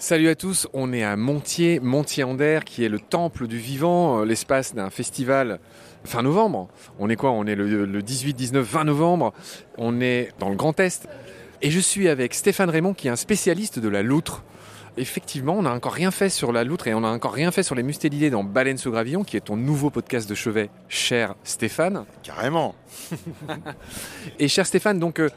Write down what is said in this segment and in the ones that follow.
Salut à tous, on est à Montier, Montier-Ander, qui est le temple du vivant, euh, l'espace d'un festival fin novembre. On est quoi? On est le, 18, 19, 20 novembre. On est dans le Grand Est. Et je suis avec Stéphane Raymond, qui est un spécialiste de la loutre. Effectivement, on n'a encore rien fait sur la loutre et on n'a encore rien fait sur les mustélidés dans Baleine sous gravillon, qui est ton nouveau podcast de chevet, cher Stéphane. Carrément. et cher Stéphane, donc euh,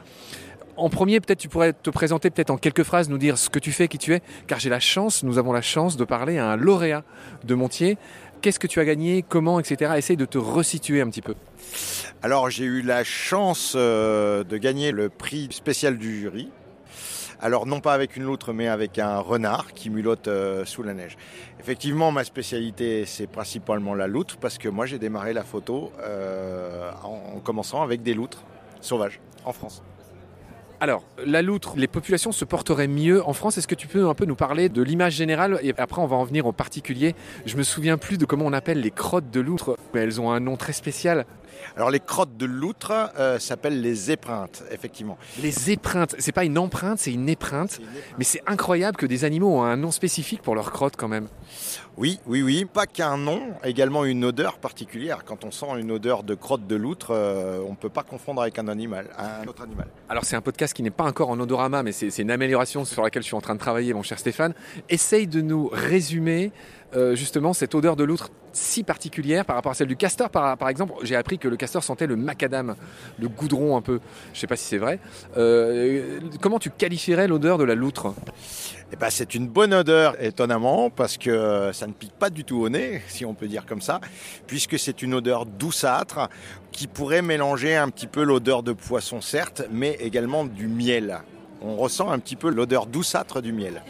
en premier, peut-être tu pourrais te présenter peut-être en quelques phrases, nous dire ce que tu fais, qui tu es, car j'ai la chance, nous avons la chance de parler à un lauréat de Montier. Qu'est-ce que tu as gagné, comment, etc. Essaye de te resituer un petit peu. Alors j'ai eu la chance euh, de gagner le prix spécial du jury. Alors non pas avec une loutre, mais avec un renard qui mulotte euh, sous la neige. Effectivement, ma spécialité, c'est principalement la loutre, parce que moi j'ai démarré la photo euh, en commençant avec des loutres sauvages en France. Alors, la loutre, les populations se porteraient mieux en France. Est-ce que tu peux un peu nous parler de l'image générale? Et après on va en venir au particulier Je me souviens plus de comment on appelle les crottes de loutre. Elles ont un nom très spécial. Alors les crottes de loutre euh, s'appellent les épreintes, effectivement. Les épreintes, c'est pas une empreinte, c'est une épreinte. Mais c'est incroyable que des animaux ont un nom spécifique pour leurs crottes quand même. Oui, oui, oui. Pas qu'un nom, également une odeur particulière. Quand on sent une odeur de crotte de loutre, euh, on ne peut pas confondre avec un animal, un autre animal. Alors c'est un podcast qui n'est pas encore en odorama, mais c'est une amélioration sur laquelle je suis en train de travailler, mon cher Stéphane. Essaye de nous résumer euh, justement cette odeur de loutre si particulière par rapport à celle du castor. Par, exemple, j'ai appris que le castor sentait le macadam, le goudron un peu. Je ne sais pas si c'est vrai. Euh, comment tu qualifierais l'odeur de la loutre? Eh ben, c'est une bonne odeur, étonnamment, parce que ça ne pique pas du tout au nez, si on peut dire comme ça, puisque c'est une odeur douceâtre qui pourrait mélanger un petit peu l'odeur de poisson, certes, mais également du miel. On ressent un petit peu l'odeur douceâtre du miel.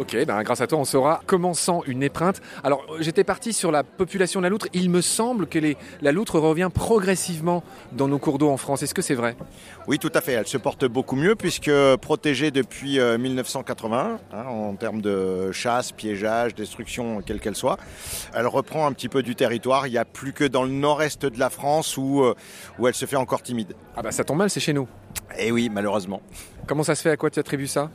Ok, ben grâce à toi, on saura comment sent une épreinte. Alors, j'étais parti sur la population de la loutre. Il me semble que la loutre revient progressivement dans nos cours d'eau en France. Est-ce que c'est vrai? Oui, tout à fait. Elle se porte beaucoup mieux puisque protégée depuis 1980 euh, hein, en termes de chasse, piégeage, destruction, quelle qu'elle soit. Elle reprend un petit peu du territoire. Il n'y a plus que dans le nord-est de la France où, euh, où elle se fait encore timide. Ah bah ça tombe mal, c'est chez nous. Eh oui, malheureusement. Comment ça se fait? À quoi tu attribues ça?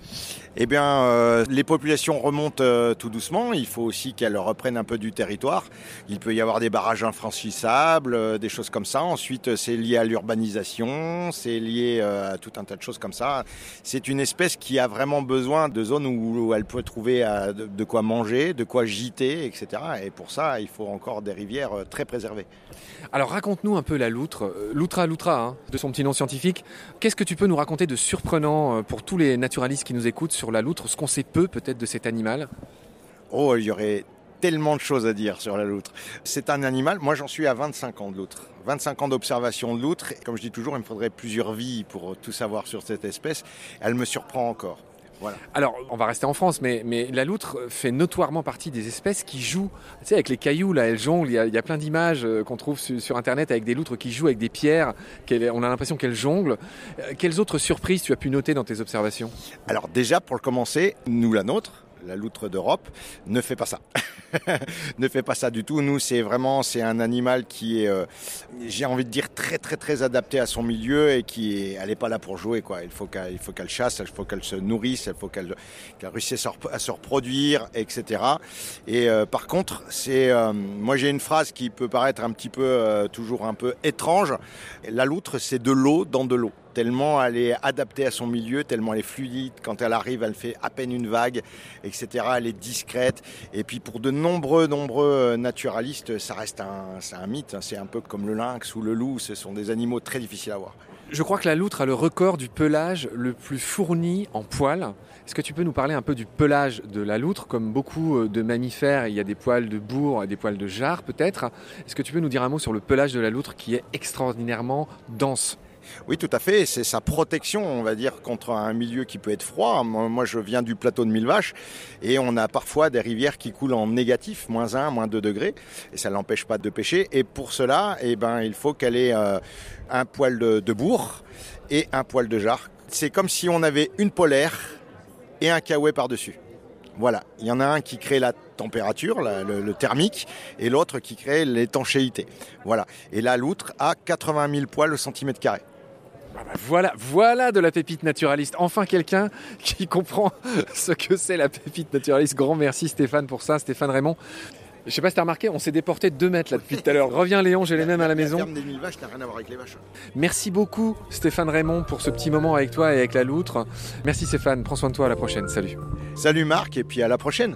Eh bien, euh, les populations remontent euh, tout doucement. Il faut aussi qu'elles reprennent un peu du territoire. Il peut y avoir des barrages infranchissables, euh, des choses comme ça. Ensuite, c'est lié à l'urbanisation, c'est lié à tout un tas de choses comme ça. C'est une espèce qui a vraiment besoin de zones où, elle peut trouver de, quoi manger, de quoi gîter, etc. Et pour ça, il faut encore des rivières très préservées. Alors, raconte-nous un peu la loutre, loutra loutra, hein, de son petit nom scientifique. Qu'est-ce que tu peux nous raconter de surprenant euh, pour tous les naturalistes qui nous écoutent sur la loutre, ce qu'on sait peu peut-être de cet animal? Oh, il y aurait tellement de choses à dire sur la loutre. C'est un animal, moi j'en suis à 25 ans de loutre. 25 ans d'observation de loutre. Comme je dis toujours, il me faudrait plusieurs vies pour tout savoir sur cette espèce. Elle me surprend encore. Alors, on va rester en France, mais, la loutre fait notoirement partie des espèces qui jouent, tu sais, avec les cailloux, là, elles jonglent. Il y a, plein d'images euh, qu'on trouve sur, Internet avec des loutres qui jouent avec des pierres. On a l'impression qu'elles jonglent. Euh, quelles autres surprises tu as pu noter dans tes observations? Alors, déjà, pour le commencer, nous, la nôtre, la loutre d'Europe, ne fait pas ça. ne fait pas ça du tout. Nous, c'est vraiment, c'est un animal qui est, euh, j'ai envie de dire, très très très adapté à son milieu et qui elle n'est pas là pour jouer quoi. Il faut qu'elle, chasse, il faut qu'elle se nourrisse, il faut qu'elle, qu'elle réussisse à se reproduire, etc. Et euh, par contre, c'est, euh, moi j'ai une phrase qui peut paraître un petit peu, toujours un peu étrange. La loutre, c'est de l'eau dans de l'eau tellement elle est adaptée à son milieu, tellement elle est fluide. Quand elle arrive, elle fait à peine une vague, etc. Elle est discrète. Et puis pour de nombreux, nombreux euh, naturalistes, ça reste un, un mythe. Hein. C'est un peu comme le lynx ou le loup. Ce sont des animaux très difficiles à voir. Je crois que la loutre a le record du pelage le plus fourni en poils. Est-ce que tu peux nous parler un peu du pelage de la loutre? Comme beaucoup euh, de mammifères, il y a des poils de bourre des poils de jarre peut-être. Est-ce que tu peux nous dire un mot sur le pelage de la loutre qui est extraordinairement dense? Oui, tout à fait. C'est sa protection, on va dire, contre un milieu qui peut être froid. Moi, je viens du plateau de Mille Vaches et on a parfois des rivières qui coulent en négatif, moins 1, moins 2 degrés, et ça ne l'empêche pas de pêcher. Et pour cela, eh ben, il faut qu'elle ait euh, un poil de, bourre et un poil de jarre. C'est comme si on avait une polaire et un kawaii par-dessus. Voilà, il y en a un qui crée la température, le, thermique, et l'autre qui crée l'étanchéité. Voilà, et la loutre a 80 000 poils au centimètre carré. Ah bah voilà, voilà de la pépite naturaliste. Enfin quelqu'un qui comprend ce que c'est la pépite naturaliste. Grand merci Stéphane pour ça, Stéphane Raymond. Je sais pas si t'as remarqué, on s'est déporté de 2 mètres là depuis tout à l'heure. Reviens Léon, j'ai les mêmes à la maison. La ferme des mille vaches n'a rien à voir avec les vaches. Merci beaucoup Stéphane Raymond pour ce petit moment avec toi et avec la loutre. Merci Stéphane, prends soin de toi, à la prochaine. Salut. Salut Marc, et puis à la prochaine.